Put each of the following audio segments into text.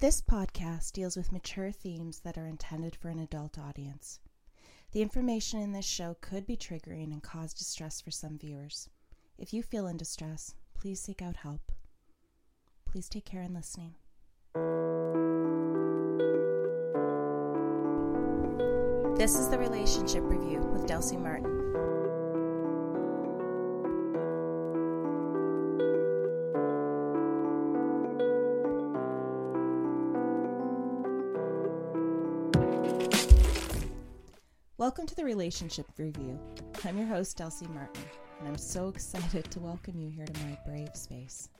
This podcast deals with mature themes that are intended for an adult audience. The information in this show could be triggering and cause distress for some viewers. If you feel in distress, please seek out help. Please take care in listening. This is the Relationship Review with Elsie Martin. Welcome to the Relationship Review. I'm your host, Elsie Martin, and I'm so excited to welcome you here to my brave space.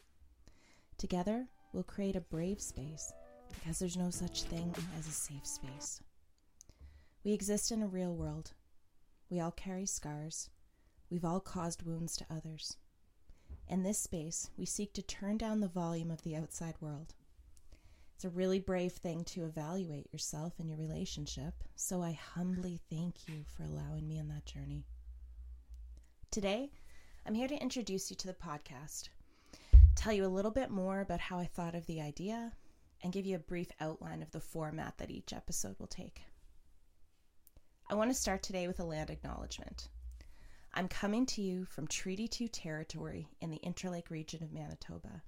Together, we'll create a brave space because there's no such thing as a safe space. We exist in a real world. We all carry scars. We've all caused wounds to others. In this space, we seek to turn down the volume of the outside world it's a really brave thing to evaluate yourself and your relationship, so I humbly thank you for allowing me on that journey. Today, I'm here to introduce you to the podcast, tell you a little bit more about how I thought of the idea, and give you a brief outline of the format that each episode will take. I want to start today with a land acknowledgement. I'm coming to you from Treaty 2 territory in the Interlake region of Manitoba.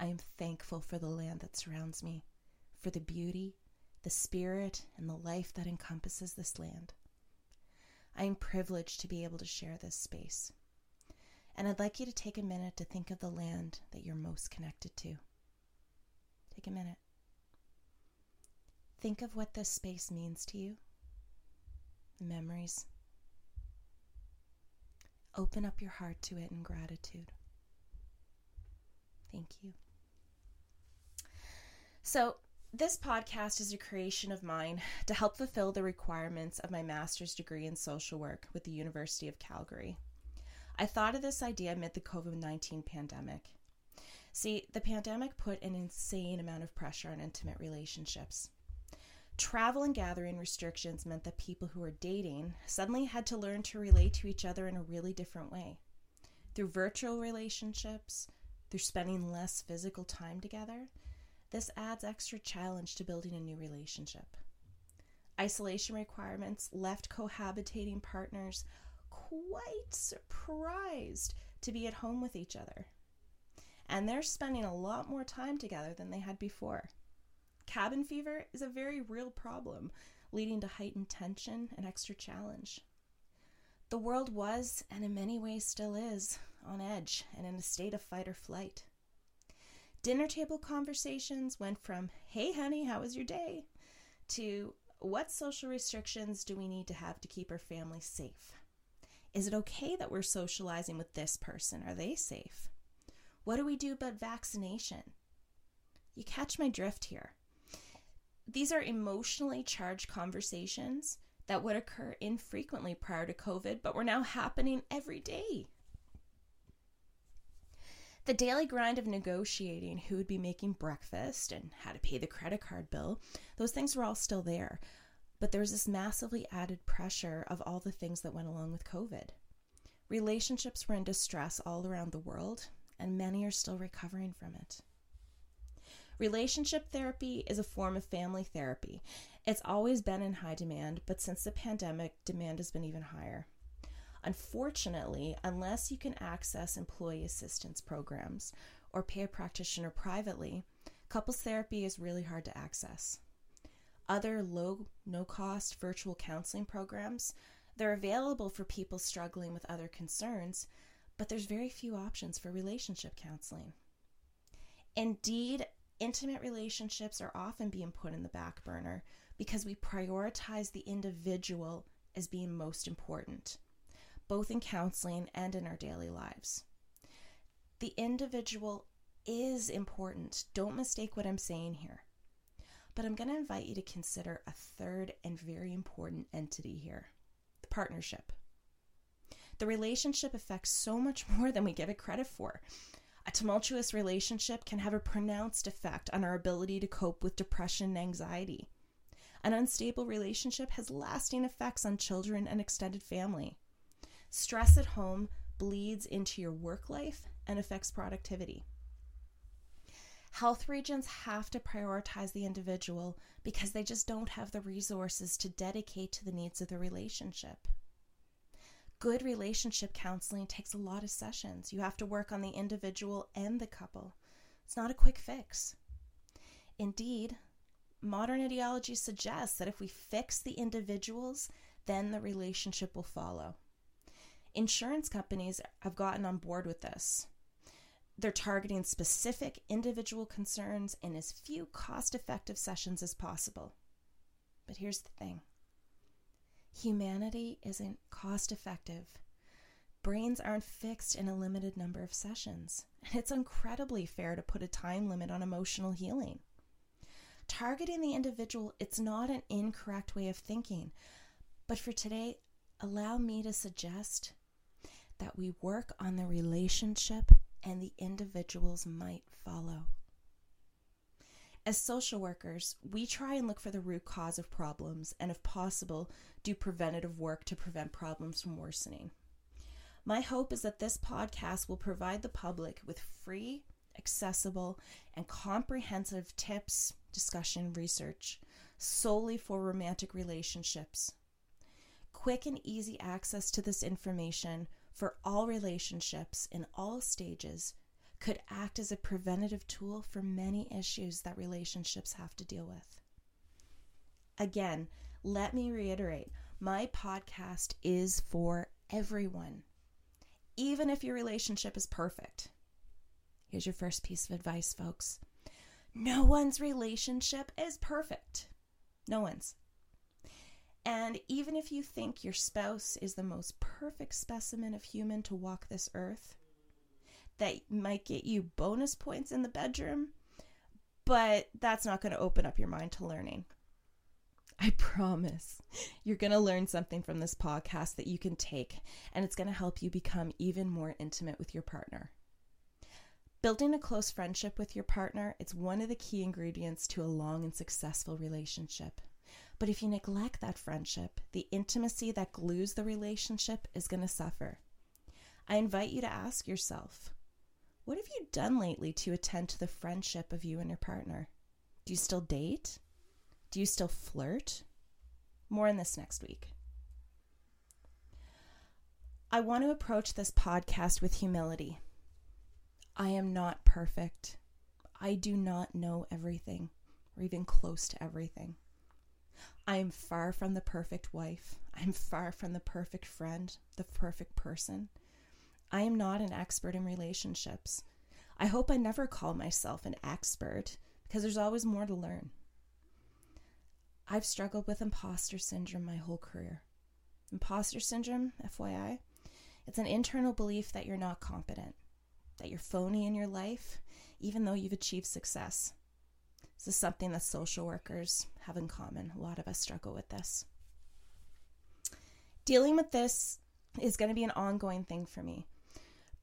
I am thankful for the land that surrounds me, for the beauty, the spirit, and the life that encompasses this land. I am privileged to be able to share this space. And I'd like you to take a minute to think of the land that you're most connected to. Take a minute. Think of what this space means to you, the memories. Open up your heart to it in gratitude. Thank you. So, this podcast is a creation of mine to help fulfill the requirements of my master's degree in social work with the University of Calgary. I thought of this idea amid the COVID 19 pandemic. See, the pandemic put an insane amount of pressure on intimate relationships. Travel and gathering restrictions meant that people who were dating suddenly had to learn to relate to each other in a really different way. Through virtual relationships, through spending less physical time together, this adds extra challenge to building a new relationship. Isolation requirements left cohabitating partners quite surprised to be at home with each other. And they're spending a lot more time together than they had before. Cabin fever is a very real problem, leading to heightened tension and extra challenge. The world was, and in many ways still is, on edge and in a state of fight or flight. Dinner table conversations went from, hey, honey, how was your day? to, what social restrictions do we need to have to keep our family safe? Is it okay that we're socializing with this person? Are they safe? What do we do about vaccination? You catch my drift here. These are emotionally charged conversations that would occur infrequently prior to COVID, but were now happening every day. The daily grind of negotiating who would be making breakfast and how to pay the credit card bill, those things were all still there. But there was this massively added pressure of all the things that went along with COVID. Relationships were in distress all around the world, and many are still recovering from it. Relationship therapy is a form of family therapy. It's always been in high demand, but since the pandemic, demand has been even higher. Unfortunately, unless you can access employee assistance programs or pay a practitioner privately, couples therapy is really hard to access. Other low, no cost virtual counseling programs, they're available for people struggling with other concerns, but there's very few options for relationship counseling. Indeed, intimate relationships are often being put in the back burner because we prioritize the individual as being most important both in counseling and in our daily lives. The individual is important. Don't mistake what I'm saying here. But I'm going to invite you to consider a third and very important entity here the partnership. The relationship affects so much more than we give it credit for. A tumultuous relationship can have a pronounced effect on our ability to cope with depression and anxiety. An unstable relationship has lasting effects on children and extended family. Stress at home bleeds into your work life and affects productivity. Health regions have to prioritize the individual because they just don't have the resources to dedicate to the needs of the relationship. Good relationship counseling takes a lot of sessions. You have to work on the individual and the couple. It's not a quick fix. Indeed, modern ideology suggests that if we fix the individuals, then the relationship will follow. Insurance companies have gotten on board with this. They're targeting specific individual concerns in as few cost effective sessions as possible. But here's the thing humanity isn't cost effective. Brains aren't fixed in a limited number of sessions, and it's incredibly fair to put a time limit on emotional healing. Targeting the individual, it's not an incorrect way of thinking, but for today, allow me to suggest that we work on the relationship and the individuals might follow. As social workers, we try and look for the root cause of problems and, if possible, do preventative work to prevent problems from worsening. My hope is that this podcast will provide the public with free, accessible, and comprehensive tips, discussion, research solely for romantic relationships. Quick and easy access to this information for all relationships in all stages could act as a preventative tool for many issues that relationships have to deal with. Again, let me reiterate my podcast is for everyone, even if your relationship is perfect. Here's your first piece of advice, folks no one's relationship is perfect. No one's. And even if you think your spouse is the most perfect specimen of human to walk this earth, that might get you bonus points in the bedroom, but that's not going to open up your mind to learning. I promise you're going to learn something from this podcast that you can take, and it's going to help you become even more intimate with your partner. Building a close friendship with your partner, it's one of the key ingredients to a long and successful relationship. But if you neglect that friendship, the intimacy that glues the relationship is going to suffer. I invite you to ask yourself what have you done lately to attend to the friendship of you and your partner? Do you still date? Do you still flirt? More in this next week. I want to approach this podcast with humility. I am not perfect. I do not know everything or even close to everything. I am far from the perfect wife. I'm far from the perfect friend, the perfect person. I am not an expert in relationships. I hope I never call myself an expert because there's always more to learn. I've struggled with imposter syndrome my whole career. Imposter syndrome, FYI, it's an internal belief that you're not competent, that you're phony in your life, even though you've achieved success. This is something that social workers have in common. A lot of us struggle with this. Dealing with this is going to be an ongoing thing for me,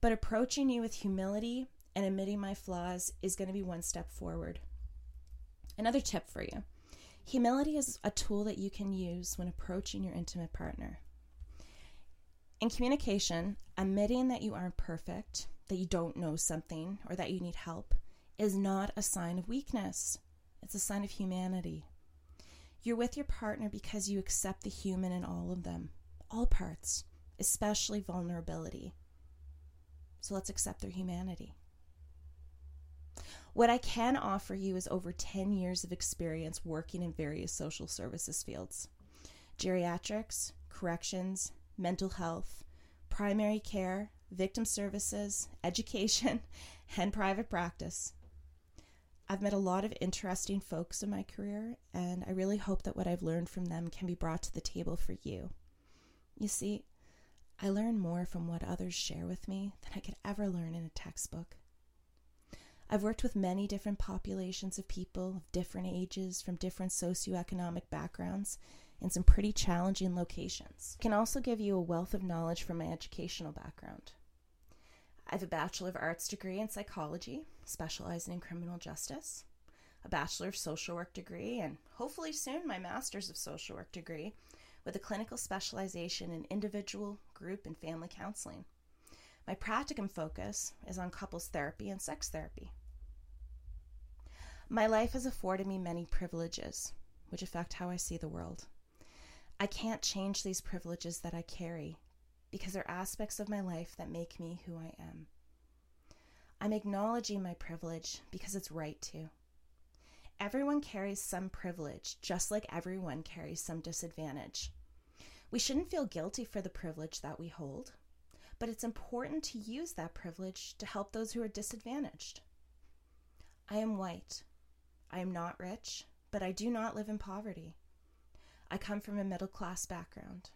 but approaching you with humility and admitting my flaws is going to be one step forward. Another tip for you humility is a tool that you can use when approaching your intimate partner. In communication, admitting that you aren't perfect, that you don't know something, or that you need help is not a sign of weakness. It's a sign of humanity. You're with your partner because you accept the human in all of them, all parts, especially vulnerability. So let's accept their humanity. What I can offer you is over 10 years of experience working in various social services fields geriatrics, corrections, mental health, primary care, victim services, education, and private practice. I've met a lot of interesting folks in my career, and I really hope that what I've learned from them can be brought to the table for you. You see, I learn more from what others share with me than I could ever learn in a textbook. I've worked with many different populations of people of different ages from different socioeconomic backgrounds in some pretty challenging locations. I can also give you a wealth of knowledge from my educational background. I have a Bachelor of Arts degree in psychology, specializing in criminal justice, a Bachelor of Social Work degree, and hopefully soon my Master's of Social Work degree with a clinical specialization in individual, group, and family counseling. My practicum focus is on couples therapy and sex therapy. My life has afforded me many privileges, which affect how I see the world. I can't change these privileges that I carry because they're aspects of my life that make me who I am. I'm acknowledging my privilege because it's right to. Everyone carries some privilege, just like everyone carries some disadvantage. We shouldn't feel guilty for the privilege that we hold, but it's important to use that privilege to help those who are disadvantaged. I am white. I am not rich, but I do not live in poverty. I come from a middle class background.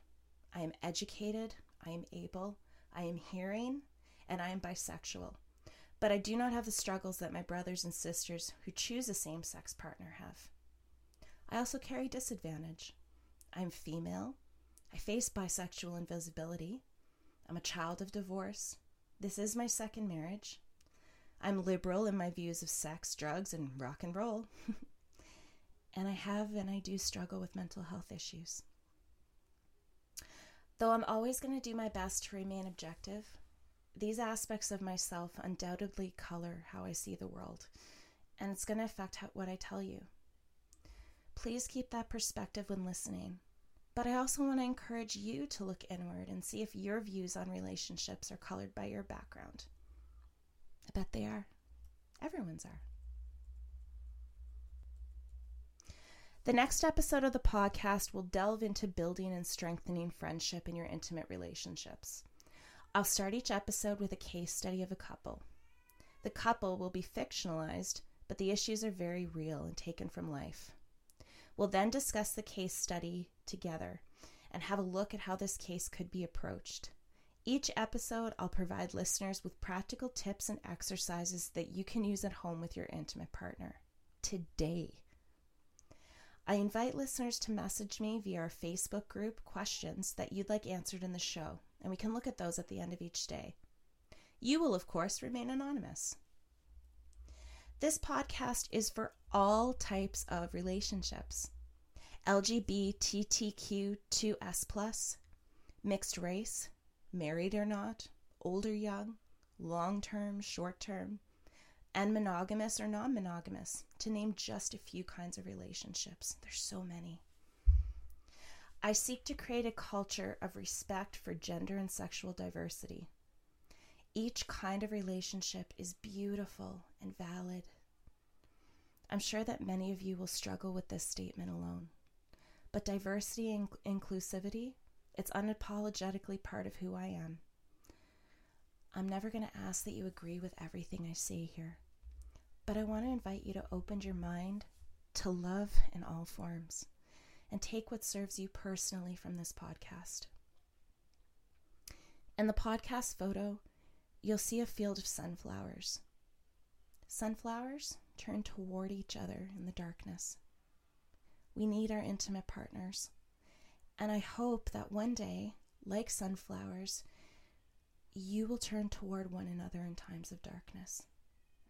I am educated, I am able, I am hearing, and I am bisexual but I do not have the struggles that my brothers and sisters who choose a same sex partner have. I also carry disadvantage. I'm female. I face bisexual invisibility. I'm a child of divorce. This is my second marriage. I'm liberal in my views of sex, drugs, and rock and roll. and I have and I do struggle with mental health issues. Though I'm always going to do my best to remain objective, these aspects of myself undoubtedly color how I see the world, and it's going to affect how, what I tell you. Please keep that perspective when listening. But I also want to encourage you to look inward and see if your views on relationships are colored by your background. I bet they are. Everyone's are. The next episode of the podcast will delve into building and strengthening friendship in your intimate relationships. I'll start each episode with a case study of a couple. The couple will be fictionalized, but the issues are very real and taken from life. We'll then discuss the case study together and have a look at how this case could be approached. Each episode, I'll provide listeners with practical tips and exercises that you can use at home with your intimate partner today. I invite listeners to message me via our Facebook group questions that you'd like answered in the show and we can look at those at the end of each day. You will, of course, remain anonymous. This podcast is for all types of relationships LGBTQ2S, mixed race, married or not, old or young, long term, short term, and monogamous or non monogamous, to name just a few kinds of relationships. There's so many. I seek to create a culture of respect for gender and sexual diversity. Each kind of relationship is beautiful and valid. I'm sure that many of you will struggle with this statement alone. But diversity and inclusivity, it's unapologetically part of who I am. I'm never going to ask that you agree with everything I say here, but I want to invite you to open your mind to love in all forms and take what serves you personally from this podcast. In the podcast photo, you'll see a field of sunflowers. Sunflowers turn toward each other in the darkness. We need our intimate partners. And I hope that one day, like sunflowers, you will turn toward one another in times of darkness,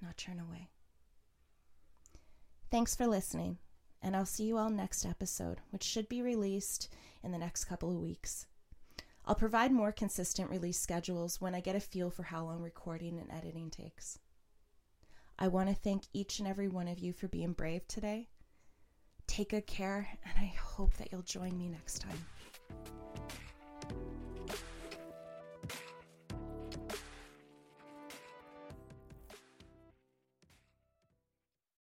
not turn away. Thanks for listening and I'll see you all next episode, which should be released in the next couple of weeks. I'll provide more consistent release schedules when I get a feel for how long recording and editing takes. I want to thank each and every one of you for being brave today. Take good care, and I hope that you'll join me next time.